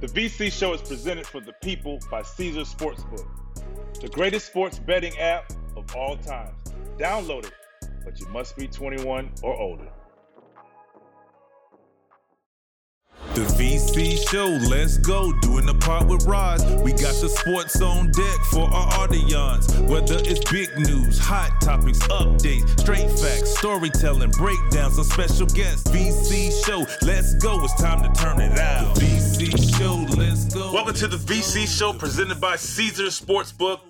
The VC show is presented for the people by Caesar Sportsbook, the greatest sports betting app of all times. Download it, but you must be 21 or older. The VC show, let's go. Doing the part with Roz. We got the sports on deck for our audience. Whether it's big news, hot topics, updates, straight facts, storytelling, breakdowns, or special guests. VC show, let's go. It's time to turn it out. The VC show, let's go. Welcome to the VC show presented by Caesar Sportsbook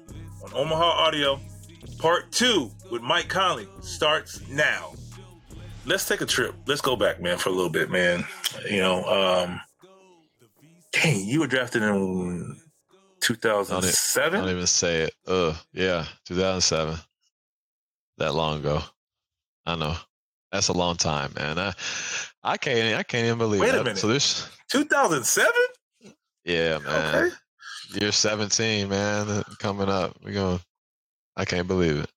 on Omaha Audio. Part two with Mike Conley starts now let's take a trip. Let's go back, man, for a little bit, man. You know, um, dang, you were drafted in 2007. Don't, don't even say it. Uh, yeah, 2007. That long ago. I know. That's a long time, man. I, I can't. I can't even believe. It. Wait that. a minute. So this. 2007. Yeah, man. Okay. You're 17, man. Coming up, we going. I can't believe it.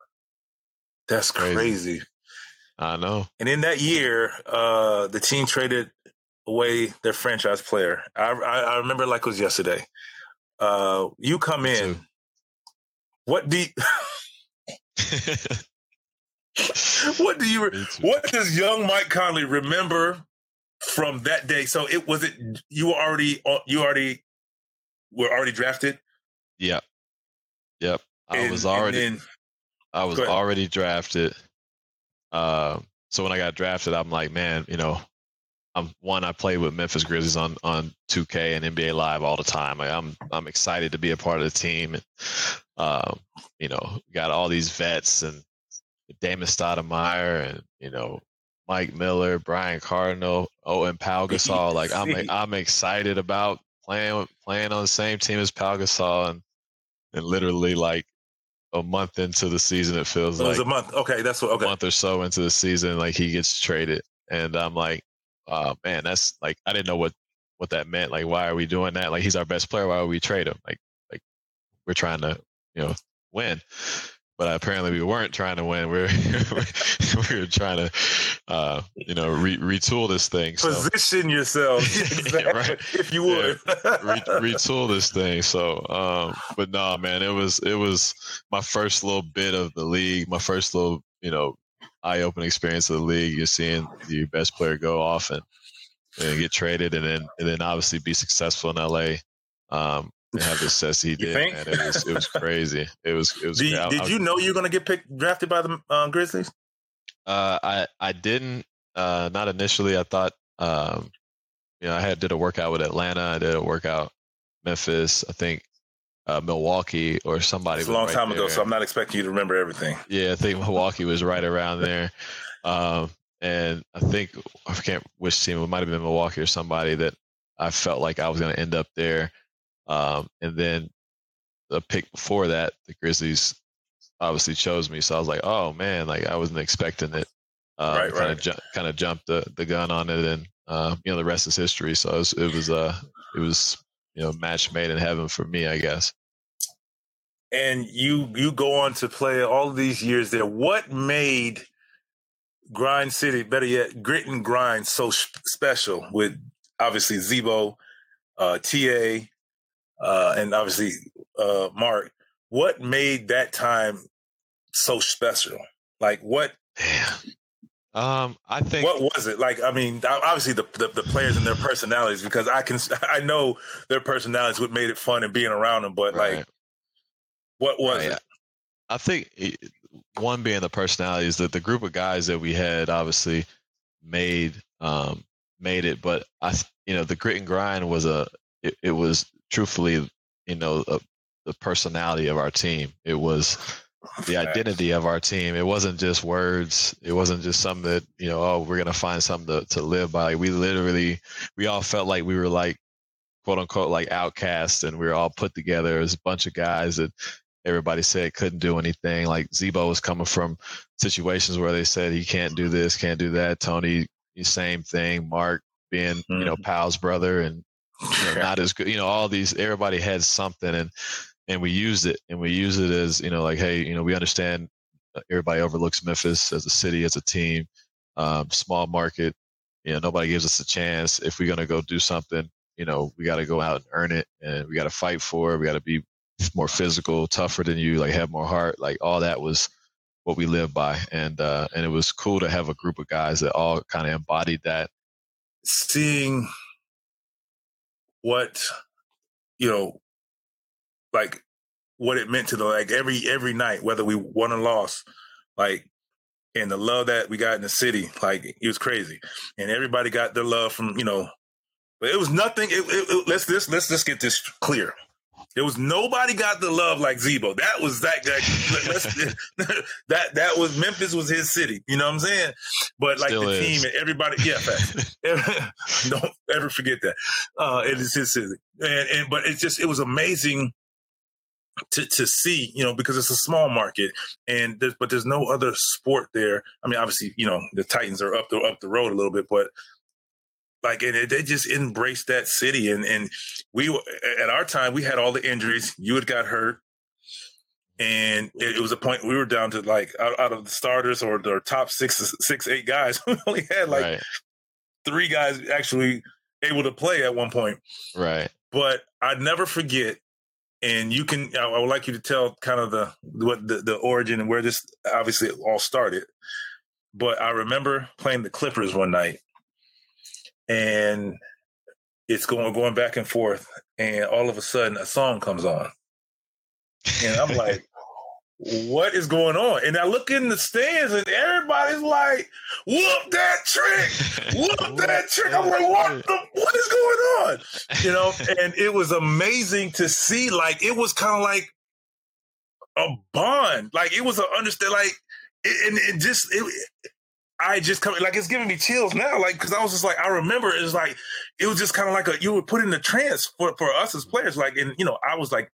That's Crazy. crazy. I know. And in that year, uh, the team traded away their franchise player. I, I, I remember like it was yesterday. Uh, you come in. too. What do you, what do you what does young Mike Conley remember from that day? So it was it you were already you already were already drafted. Yep. Yep. I and- was already. then- I was already drafted. Um, so when I got drafted, I'm like, man, you know, I'm one. I play with Memphis Grizzlies on on 2K and NBA Live all the time. Like, I'm I'm excited to be a part of the team, and um, you know, got all these vets and Damon Stoudemire and you know Mike Miller, Brian Cardinal, oh, and Pau Gasol. Like I'm I'm excited about playing playing on the same team as Pau Gasol, and and literally like a month into the season, it feels it was like a month. Okay, that's what. Okay. a month or so into the season, like he gets traded, and I'm like, uh, man, that's like I didn't know what what that meant. Like, why are we doing that? Like, he's our best player. Why would we trade him? Like, like we're trying to, you know, win. But apparently, we weren't trying to win. We We're we were trying to, uh, you know, re- retool this thing. So position yourself, Yeah, right. if you would. re- retool this thing. So, um, but no, man, it was it was my first little bit of the league, my first little you know eye opening experience of the league. You're seeing your best player go off and, and get traded, and then and then obviously be successful in LA. Um, have the success he did, think? man. It was it was crazy. It was it was. Did, I- did I- you know you were going to get picked drafted by the uh, Grizzlies? Uh, I I didn't. Uh, not initially. I thought. Um, you know, I had did a workout with Atlanta. I did a workout Memphis. I think uh, Milwaukee or somebody. It's a long right time ago, so I'm not expecting you to remember everything. Yeah, I think Milwaukee was right around there. Um, and I think I can't which team. It might have been Milwaukee or somebody that I felt like I was going to end up there. Um, and then the pick before that, the Grizzlies obviously chose me. So I was like, oh man, like I wasn't expecting it. Um, Right, kind right. of ju- kind of jumped the, the gun on it, and uh, you know the rest is history. So it was it was uh it was you know match made in heaven for me, I guess. and you you go on to play all these years there. What made Grind City, better yet, Grit and Grind, so sh- special? With obviously Z-Bo, uh, Ta, uh, and obviously uh, Marc. What made that time so special? Like what? Yeah. Um, I think What was it? Like I mean, obviously the, the the players and their personalities, because I can I know their personalities what made it fun and being around them. But Right. like, what was Right. it? I think it, one being the personalities that the group of guys that we had obviously made um, made it, but I you know the grit and grind was a it, it was truthfully you know a, the personality of our team. It was the identity of our team. It wasn't just words. It wasn't just something that you know. Oh, we're gonna find something to, to live by. Like, we literally, we all felt like we were like, quote unquote, like outcasts, and we were all put together as a bunch of guys that everybody said couldn't do anything. Like Z-Bo was coming from situations where they said he can't do this, can't do that. Tony, same thing. Marc being you know mm-hmm. Pau's brother and you know, not as good. You know, all these everybody had something, and and we used it, and we use it as you know, like, hey, you know, we understand uh, everybody overlooks Memphis as a city, as a team, um, small market. You know, nobody gives us a chance. If we're gonna go do something, you know, we got to go out and earn it, and we got to fight for it. We got to be more physical, tougher than you, like have more heart. Like all that was what we lived by, and uh, and it was cool to have a group of guys that all kind of embodied that. Seeing what you know, like what it meant to the like every every night, whether we won or lost, like and the love that we got in the city, like it was crazy, and everybody got their love from you know, but it was nothing. It, it, it, let's let's let's just get this clear. There was nobody got the love like Z-Bo. That was that guy. that that was Memphis was his city. You know what I'm saying? But like Still the is. team and everybody, yeah, don't ever forget that. Uh, it is his city, and, and but it's just it was amazing to to see, you know, because it's a small market, and there's, but there's no other sport there. I mean, obviously, you know, the Titans are up the up the road a little bit, but like and it, they just embraced that city, and and we at our time we had all the injuries. You had got hurt, and it, it was a point we were down to like out, out of the starters or the top six six eight guys, we only had like right. three guys actually able to play at one point. Right. But I'd never forget and you can I, would like you to tell kind of the what the, the origin and where this obviously all started but i remember playing the clippers one night and it's going going back and forth and all of a sudden a song comes on and i'm like what is going on? And I look in the stands and everybody's like, whoop that trick, whoop that trick. I'm like, what the, what is going on? You know, and it was amazing to see, like, it was kind of like a bond. Like it was an understand, like, it, and it just, it, I just come like it's giving me chills now, like because I was just like I remember it was like it was just kind of like a you were put in the trance for for us as players, like and you know I was like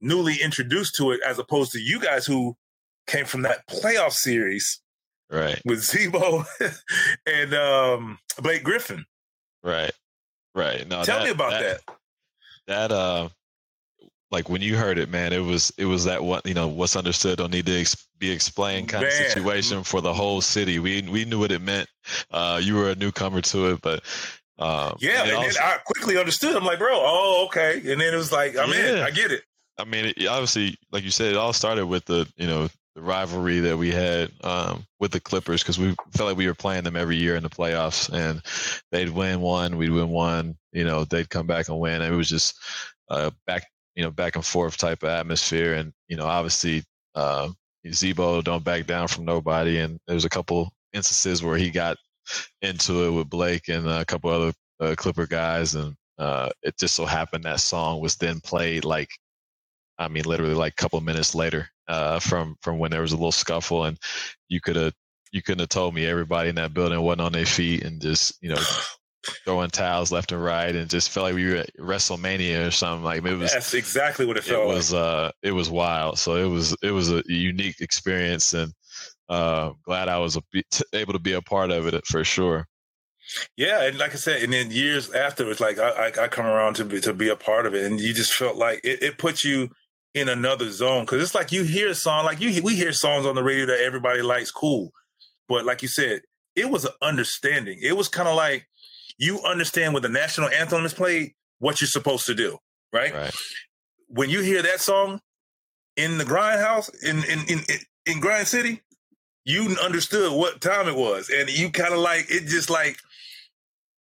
newly introduced to it as opposed to you guys who came from that playoff series right with Z-Bo and um, Blake Griffin. Right. Right. No, tell that, me about that, that. That uh like when you heard it, man, it was it was that what you know what's understood don't need to ex- be explained kind man. of situation for the whole city. We we knew what it meant. Uh, you were a newcomer to it, but um, yeah, and, and also, I quickly understood. I'm like, bro, oh okay, and then it was like, I'm yeah. in, I get it. I mean, it, obviously, like you said, it all started with the you know the rivalry that we had um, with the Clippers because we felt like we were playing them every year in the playoffs, and they'd win one, we'd win one. You know, they'd come back and win. And it was just uh, back, you know, back and forth type of atmosphere. And you know, obviously, uh, Z-Bo don't back down from nobody. And there was a couple instances where he got into it with Blake and a couple other uh, Clipper guys, and uh, it just so happened that song was then played like I mean, literally like a couple minutes later uh, from from when there was a little scuffle, and you could have you couldn't have told me everybody in that building wasn't on their feet and just you know throwing towels left and right, and just felt like we were at WrestleMania or something. Like it was. That's exactly what it felt. It was like. uh, it was wild. So it was it was a unique experience, and uh, glad I was able to be a part of it for sure. Yeah, and like I said, and then years afterwards, like I, I, I come around to be to be a part of it, and you just felt like it, it put you in another zone because it's like you hear a song like you we hear songs on the radio that everybody likes cool but like you said it was an understanding it was kind of like you understand when the national anthem is played what you're supposed to do right, right. when you hear that song in the grindhouse in in in, in grind city you understood what time it was. And you kind of like it just like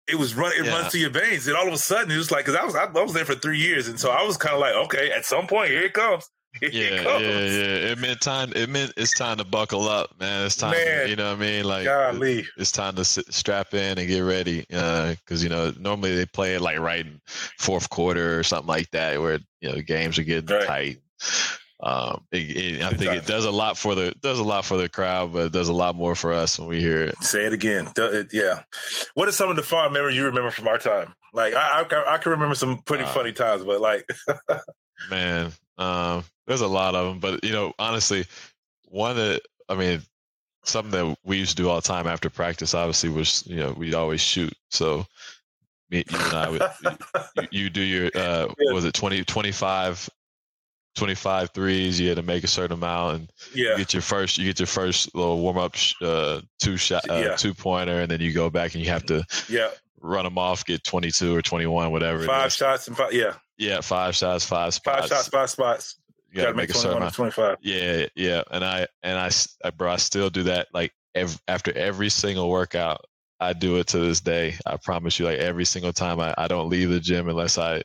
it was run it yeah. runs through your veins. And all of a sudden it was like because I was I, I, was there for three years. And so I was kind of like okay at some point here it comes yeah yeah yeah it meant time it meant it's time to buckle up man it's time man, to, you know what I mean like golly. it's time to sit, strap in and get ready because uh, you know normally they play it like right in fourth quarter or something like that where you know games are getting right. tight um, it, it, I think it does a lot for the does a lot for the crowd, but it does a lot more for us when we hear it. Say it again. Yeah. What are some of the fond memories you remember from our time? Like I, I, I can remember some pretty uh, funny times, but like, man, um, there's a lot of them. But you know, honestly, one that I mean, something that we used to do all the time after practice, obviously, was you know we'd always shoot. So me, you and I, would, you, you, do your uh, was it 20, 25 25 threes you had to make a certain amount and yeah. you get your first you get your first little warm up uh, two shot uh, yeah. two pointer and then you go back and you have to yeah run them off, get 22 or 21, whatever. Five shots and five. Yeah. Yeah, five shots, five spots. Five shots, five spots. You got to make, make a certain 21 amount. 25. Yeah, yeah, and I and I, uh, bro, I still do that. Like ev after every single workout, I do it to this day. I promise you, like every single time, I, I don't leave the gym unless I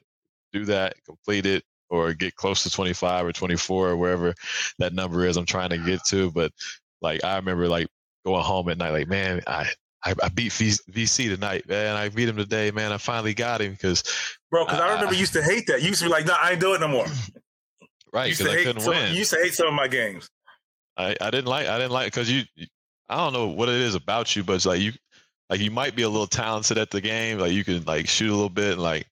do that, complete it, or get close to 25 or 24 or wherever that number is I'm trying to get to. But like I remember, like going home at night, like man, I. I, I beat VC tonight, man. I beat him today, man. I finally got him because, Bro, because I Uh, remember you used to hate that. You used to be like, no, I ain't doing it no more. right, because I couldn't some, win. You used to hate some of my games. I, I didn't like I didn't like because you I don't know what it is about you, but it's like you like you might be a little talented at the game. Like you can like shoot a little bit and like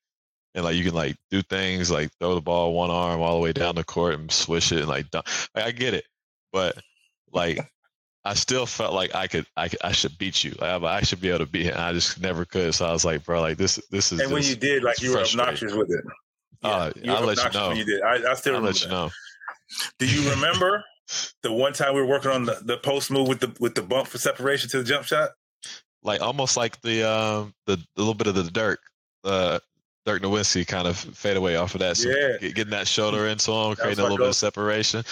and like you can like do things like throw the ball one arm all the way down the court and swish it and like, dunk. like I get it, but like I still felt like I could I I should beat you. I, I should be able to beat him. I just never could. So I was like, bro, like this this is And when you did, like you were obnoxious with it. Uh, you I'll let you know. You did. I, I still I'll remember let you that. know. Do you remember the one time we were working on the, the post move with the with the bump for separation to the jump shot? like almost like the um the, the little bit of the Dirk, uh, Dirk Nowitzki kind of fade away off of that. So Yeah. getting that shoulder into him, creating a little bit of separation.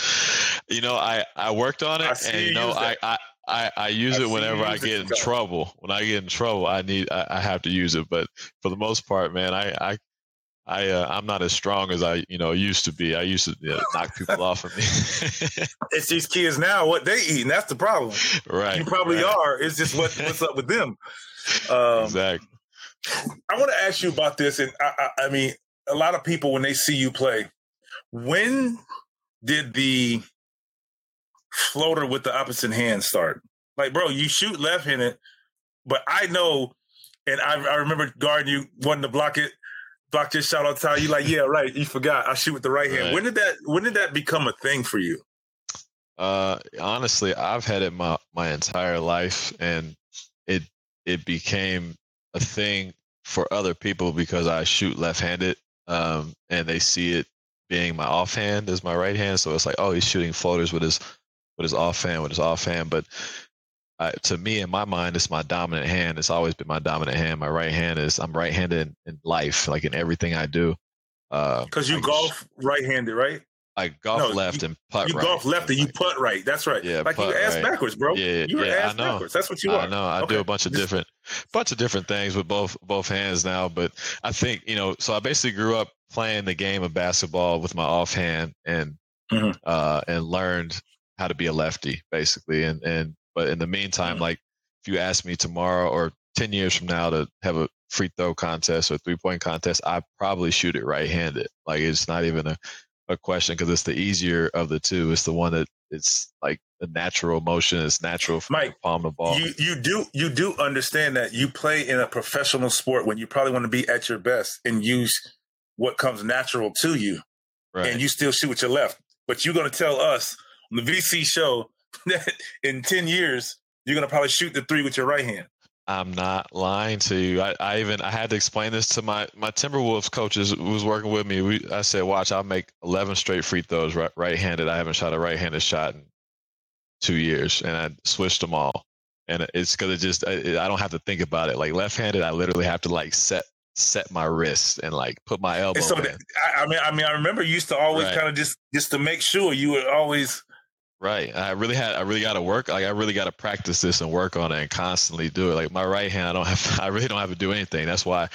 You know, I I worked on it, I and you know, I. I I I use it whenever I get in trouble. When I get in trouble, I need I, I have to use it. But for the most part, man, I I. I uh, I'm not as strong as I you know used to be. I used to you know, knock people off of me. It's these kids now, what they eating. that's the problem. right. You probably right. are. It's just what, what's up with them. Um, exactly. I want to ask you about this, and I, I, I mean, a lot of people when they see you play, when did the floater with the opposite hand start? Like, bro, you shoot left-handed, but I know, and I, I remember guarding you wanting to block it, block your shot all the time. You like, yeah, right. You forgot. I shoot with the right hand. Right. When did that? When did that become a thing for you? Uh, honestly, I've had it my my entire life, and it it became a thing for other people because I shoot left-handed, um, and they see it being my offhand as my right hand. So it's like, oh, he's shooting floaters with his with his offhand, with his offhand. But uh, to me, in my mind, it's my dominant hand. It's always been my dominant hand. My right hand is I'm right-handed in, in life, like in everything I do. Uh, Because you I- golf right-handed, right? I golf No, left and putt You right. golf left and you putt right. That's right. Yeah, like you ass right. backwards, bro. Yeah, you yeah, I know. backwards. That's what you want. I are. know. I Okay. do a bunch of different, bunch of different things with both both hands now. But I think you know. So I basically grew up playing the game of basketball with my offhand, and Mhm. uh, and learned how to be a lefty, basically. And and but in the meantime, Mhm. like if you ask me tomorrow or ten years from now to have a free throw contest or three point contest, I probably shoot it right handed. Like it's not even a a question because it's the easier of the two. It's the one that it's like the natural motion. It's natural for Mike, palm the ball. You you do you do understand that you play in a professional sport when you probably want to be at your best and use what comes natural to you, right. and you still shoot with your left. But you're going to tell us on the VC show that in ten years you're going to probably shoot the three with your right hand. I'm not lying to you. I, I even I had to explain this to my my Timberwolves coaches who was working with me. We, I said, "Watch, I'll make 11 straight free throws right, right-handed. I haven't shot a right-handed shot in two years, and I switched them all. And it's because it just I, I don't have to think about it. Like left-handed, I literally have to like set set my wrist and like put my elbow so that, I, I mean, I mean, I remember you used to always Right. kind of just just to make sure you would always. Right. I really had I really got to work like I really got to practice this and work on it and constantly do it. Like my right hand I don't have I really don't have to do anything. That's why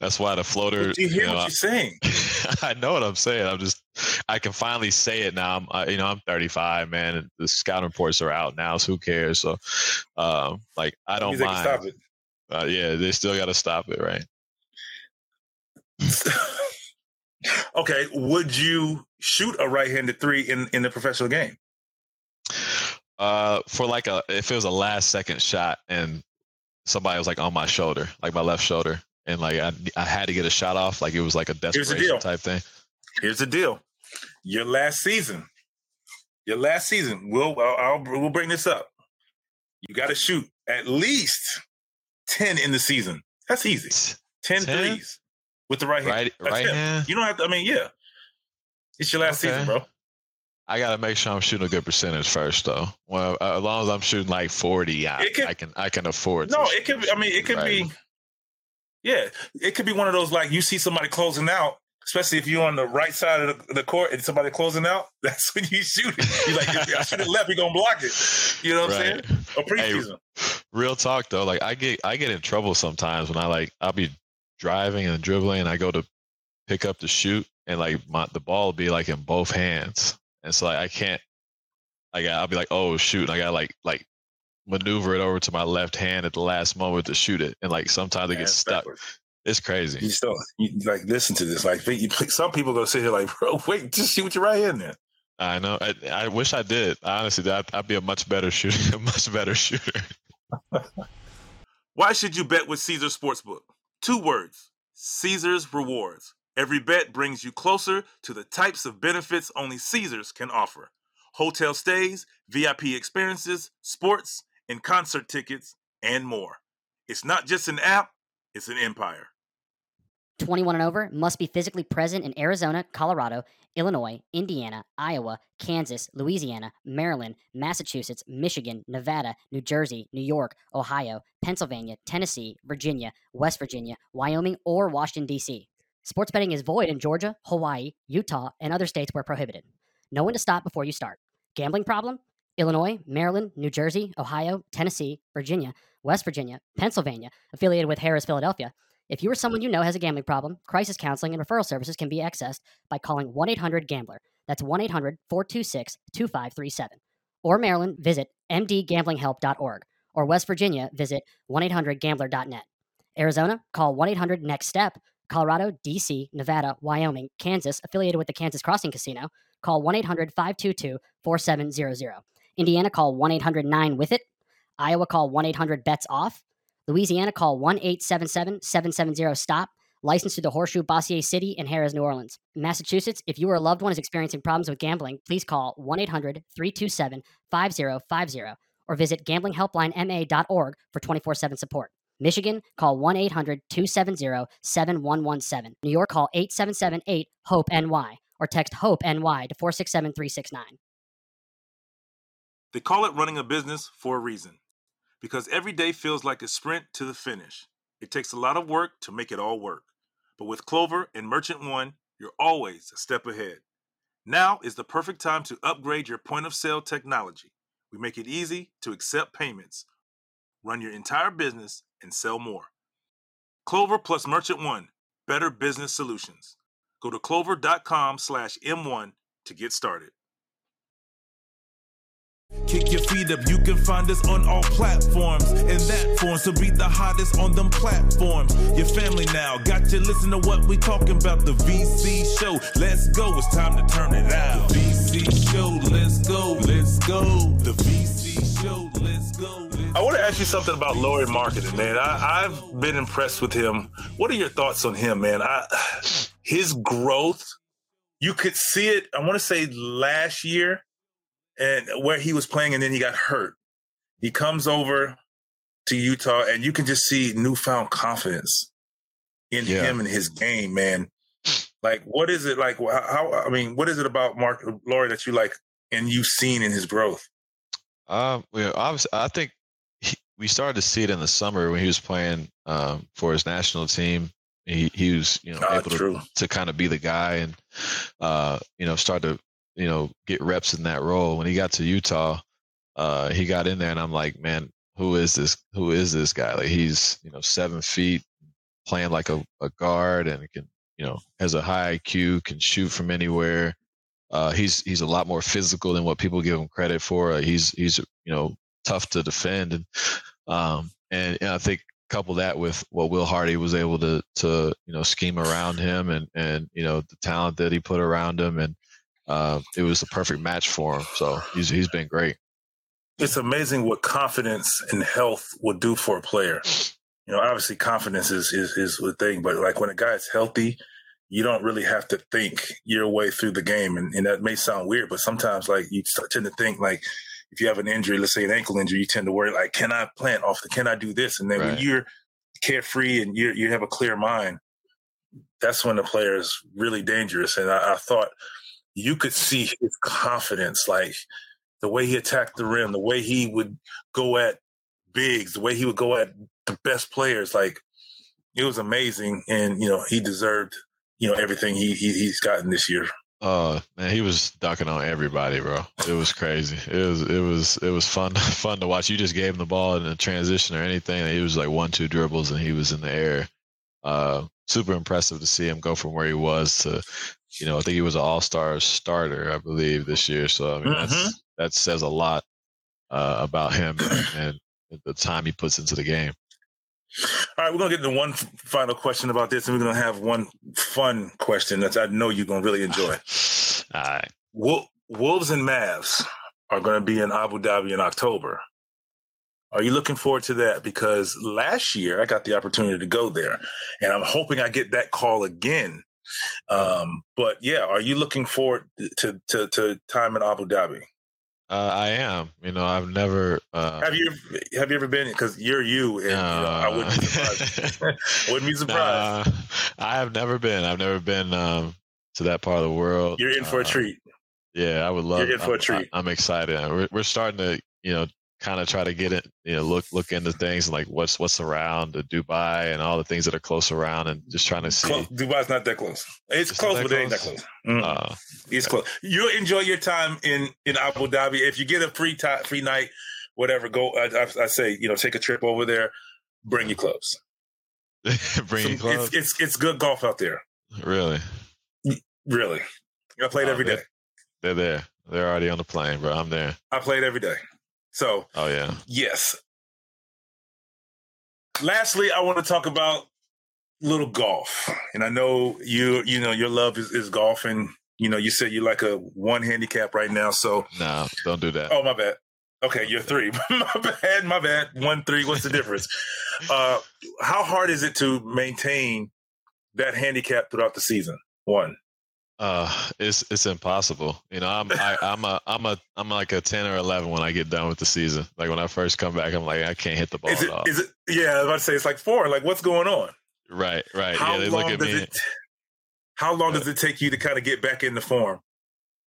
that's why the floater Do you hear you know, what you're saying? I know what I'm saying. I'm just I can finally say it now. I'm I, you know I'm 35 man and the scouting reports are out now so who cares? So um like I don't can mind. stop it. Uh, yeah, they still got to stop it, right? okay, would you shoot a right-handed three in in the professional game? Uh, for like a if it was a last second shot and somebody was like on my shoulder, like my left shoulder, and like I I had to get a shot off, like it was like a desperation deal. type thing. Here's the deal: your last season, your last season. We'll I'll, I'll we'll bring this up. You got to shoot at least ten in the season. That's easy. 10 10? threes with the right hand. Right, right hand. You don't have to. I mean, yeah, it's your last Okay. season, bro. I gotta make sure I'm shooting a good percentage first, though. Well, uh, as long as I'm shooting like 40, I, can- I can I can afford. No, it could. be I mean, it could Right. be. Yeah, it could be one of those like you see somebody closing out, especially if you're on the right side of the, the court and somebody closing out. That's when you shoot it. You're like, if I should it left, you're gonna block it. You know what right. I'm saying? Or preseason. Hey, real talk though, like I get I get in trouble sometimes when I like I'll be driving and dribbling and I go to pick up the shoot and like my the ball will be like in both hands. And so like I can't like I'll be like, oh shoot, and I gotta like like maneuver it over to my left hand at the last moment to shoot it. And like sometimes yeah, it gets stuck. Backwards. It's crazy. You still you, like listen to this. Like you, some people gonna sit here like, bro, wait, just shoot with your right hand then. I know. I, I wish I did. Honestly, I'd, I'd be a much better shooter. A much better shooter. Why should you bet with Caesar Sportsbook? Two words: Caesar's Rewards. Every bet brings you closer to the types of benefits only Caesars can offer: hotel stays, VIP experiences, sports, and concert tickets, and more. It's not just an app; it's an empire. 21 and over must be physically present in Arizona, Colorado, Illinois, Indiana, Iowa, Kansas, Louisiana, Maryland, Massachusetts, Michigan, Nevada, New Jersey, New York, Ohio, Pennsylvania, Tennessee, Virginia, West Virginia, Wyoming, or Washington, D.C. Sports betting is void in Georgia, Hawaii, Utah, and other states where prohibited. Know when to stop before you start. Gambling problem? Illinois, Maryland, New Jersey, Ohio, Tennessee, Virginia, West Virginia, Pennsylvania, affiliated with Harris, Philadelphia, if you or someone you know has a gambling problem, crisis counseling and referral services can be accessed by calling 1 800 Gambler. That's 1 800 426 2537. Or Maryland, visit mdgamblinghelp.org. Or West Virginia, visit 1 800 gambler.net. Arizona, call 1 800 NEXT STEP. Colorado, DC, Nevada, Wyoming, Kansas, affiliated with the Kansas Crossing Casino, call 1 800 522 4700. Indiana, call 1 800 9 with it. Iowa, call 1 800 bets off. Louisiana, call 1 877 770 STOP. Licensed to the Horseshoe Bossier City and Harrah's New Orleans. Massachusetts, if you or a loved one is experiencing problems with gambling, please call 1 800 327 5050 or visit gamblinghelplinema.org for 24 7 support. Michigan, call 1 800 270 7117. New York, call 877 8 HOPE NY or text HOPE NY to 467 369. They call it running a business for a reason because every day feels like a sprint to the finish. It takes a lot of work to make it all work. But with Clover and Merchant One, you're always a step ahead. Now is the perfect time to upgrade your point of sale technology. We make it easy to accept payments, run your entire business, and sell more. Clover plus Merchant One, better business solutions. Go to clover.com slash M1 to get started. Kick your feet up, you can find us on all platforms. And that forms to be the hottest on them platforms. Your family now got you listen to what we talking about. The VC show. Let's go, it's time to turn it out. The VC show, let's go, let's go. The VC show, let's go. I want to ask you something about Lauri Markkanen, man. I, have been impressed with him. What are your thoughts on him, man? I, his growth, you could see it. I want to say last year and where he was playing, and then he got hurt. He comes over to Utah, and you can just see newfound confidence in yeah. him and his game, man. Like, what is it like? How, I mean, what is it about Mark Lauri that you like and you've seen in his growth? Um, well, obviously, I think we started to see it in the summer when he was playing um, for his national team. He he was you know ah, able to, to kind of be the guy and uh, you know start to you know, get reps in that role. When he got to Utah, uh, he got in there, and I'm like, man, who is this? Who is this guy? Like he's you know seven feet, playing like a, a guard, and can you know has a high IQ, can shoot from anywhere. Uh, he's he's a lot more physical than what people give him credit for. Uh, he's he's you know tough to defend, and um, and, and I think couple that with what Will Hardy was able to to you know scheme around him, and and you know the talent that he put around him, and uh, it was the perfect match for him. So he's he's been great. It's amazing what confidence and health will do for a player. You know, obviously confidence is is is the thing, but like when a guy is healthy, you don't really have to think your way through the game, and, and that may sound weird, but sometimes like you tend to think like if you have an injury, let's say an ankle injury, you tend to worry like, can I plant off the, can I do this? And then right. when you're carefree and you you have a clear mind, that's when the player is really dangerous. And I, I thought you could see his confidence, like the way he attacked the rim, the way he would go at bigs, the way he would go at the best players. Like it was amazing, and you know he deserved you know everything he, he he's gotten this year. Oh man, he was dunking on everybody, bro. It was crazy. It was it was it was fun fun to watch. You just gave him the ball in a transition or anything, and he was like one two dribbles, and he was in the air. Uh, super impressive to see him go from where he was to, you know, I think he was an All Star starter, I believe, this year. So I mean, Mhm. that's that says a lot uh, about him and the time he puts into the game. All right, we're gonna get to one final question about this, and we're gonna have one fun question that I know you're gonna really enjoy. All right. Wol- Wolves and Mavs are going to be in Abu Dhabi in October. Are you looking forward to that? Because last year I got the opportunity to go there, and I'm hoping I get that call again. Um, but yeah, are you looking forward to to, to time in Abu Dhabi? Uh, I am. You know, I've never. Uh, Have you have you ever been? Because you're you, and you know, I wouldn't be surprised. I wouldn't be surprised. Nah, I have never been. I've never been um, to that part of the world. You're in for a Uh, treat. Yeah, I would love. You're in for a I'm, treat. I, am excited. We're, we're starting to, you know, kind of try to get it, you know, look look into things like what's what's around the Dubai and all the things that are close around, and just trying to see. Close, Dubai's not that close. It's It's close, but that it ain't that close? close. Mm. Uh, It's close. You'll enjoy your time in in Abu Dhabi if you get a free time, free night, whatever. Go. I, I, I say you know take a trip over there. Bring your clubs. bring Some- your clubs. It's, it's it's good golf out there. really, Really, I played Oh, every they're- day. they're there. They're already on the plane, bro. I'm there. I played every day. So Oh yeah. yes. Lastly, I want to talk about little golf, and I know you you know your love is, is golf, and you know you said you like a one handicap right now. So No, don't do that. Oh, my bad. Okay, you're three. my bad. My bad. One, three. What's the difference? uh, how hard is it to maintain that handicap throughout the season? One. Uh, it's it's impossible. You know, I'm I, I'm a I'm a I'm like a ten or eleven when I get done with the season. Like when I first come back, I'm like I can't hit the ball Is it? Is it? Yeah, I was about to say it's like four. Like, what's going on? right, right. How yeah, they long look at does me. it? How long does it take you to kind of get back into form?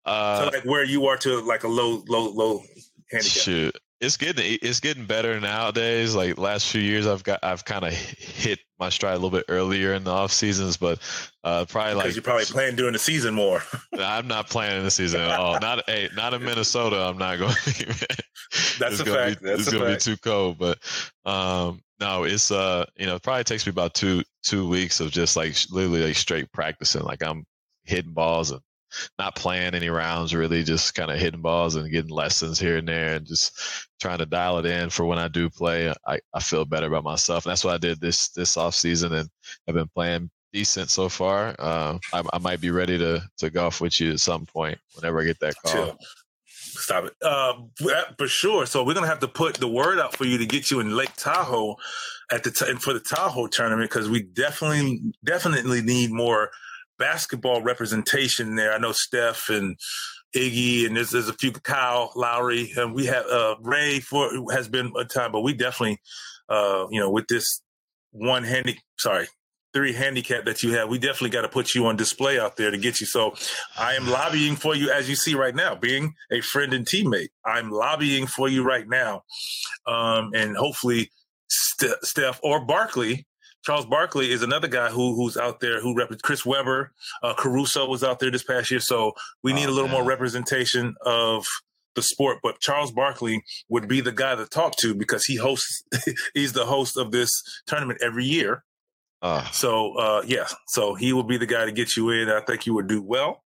uh, to like where you are to like a low, low, low handicap. Shoot, it's getting it's getting better nowadays. Like last few years, I've got I've kind of hit my stride a little bit earlier in the off seasons, but uh, probably Because like you're probably playing during the season more. I'm not playing in the season at all. Not hey, not in Minnesota. I'm not going. That's it's a fact. Be, That's it's gonna be too cold, but um, no, it's uh, you know, it probably takes me about two two weeks of just like literally like straight practicing. Like I'm hitting balls and not playing any rounds, really, just kind of hitting balls and getting lessons here and there, and just trying to dial it in for when I do play. I, I feel better about myself, and that's what I did this this off season, and I've been playing decent so far. Uh, I, I might be ready to to golf with you at some point whenever I get that call. Chill. Stop it. Uh, for sure. So we're gonna have to put the word out for you to get you in Lake Tahoe at the t- for the Tahoe tournament because we definitely definitely need more basketball representation there. I know Steph and Iggy and there's there's a few Kyle Lowry and we have uh, Ray for has been a time, but we definitely uh, you know with this one handy sorry three handicap that you have, we definitely got to put you on display out there to get you. So I am lobbying for you, as you see right now, being a friend and teammate. I'm lobbying for you right now, um, and hopefully, St- Steph or Barkley. Charles Barkley is another guy who who's out there who represents Chris Webber. Uh, Caruso was out there this past year, so we need Oh, a little more representation of the sport. But Charles Barkley would be the guy to talk to because he hosts. he's the host of this tournament every year. Oh, So uh, yeah, so he will be the guy to get you in. I think you would do well.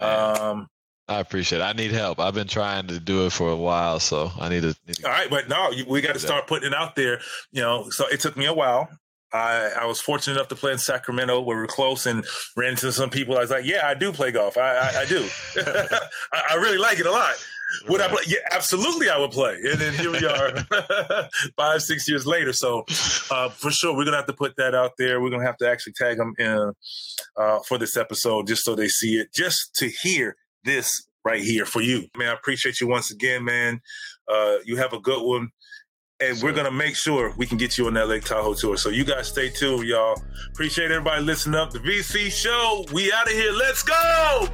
man. Um, I appreciate it. I need help. I've been trying to do it for a while, so I need to. Need to all right, but no, you- we got to start putting it out there. You know, so it took me a while. I, I was fortunate enough to play in Sacramento where we were close and ran into some people. I was like, yeah, I do play golf. I, I, I do. I, I really like it a lot. Would I play? Yeah, absolutely, I would play. And then here we are, five, six years later. So, uh, for sure, we're gonna have to put that out there. We're gonna have to actually tag them in uh, for this episode, just so they see it, just to hear this right here for you, man. I appreciate you once again, man. Uh, you have a good one. And we're gonna make sure we can get you on that Lake Tahoe tour. So you guys stay tuned, y'all. Appreciate everybody listening up. The VC show. We out of here. Let's go.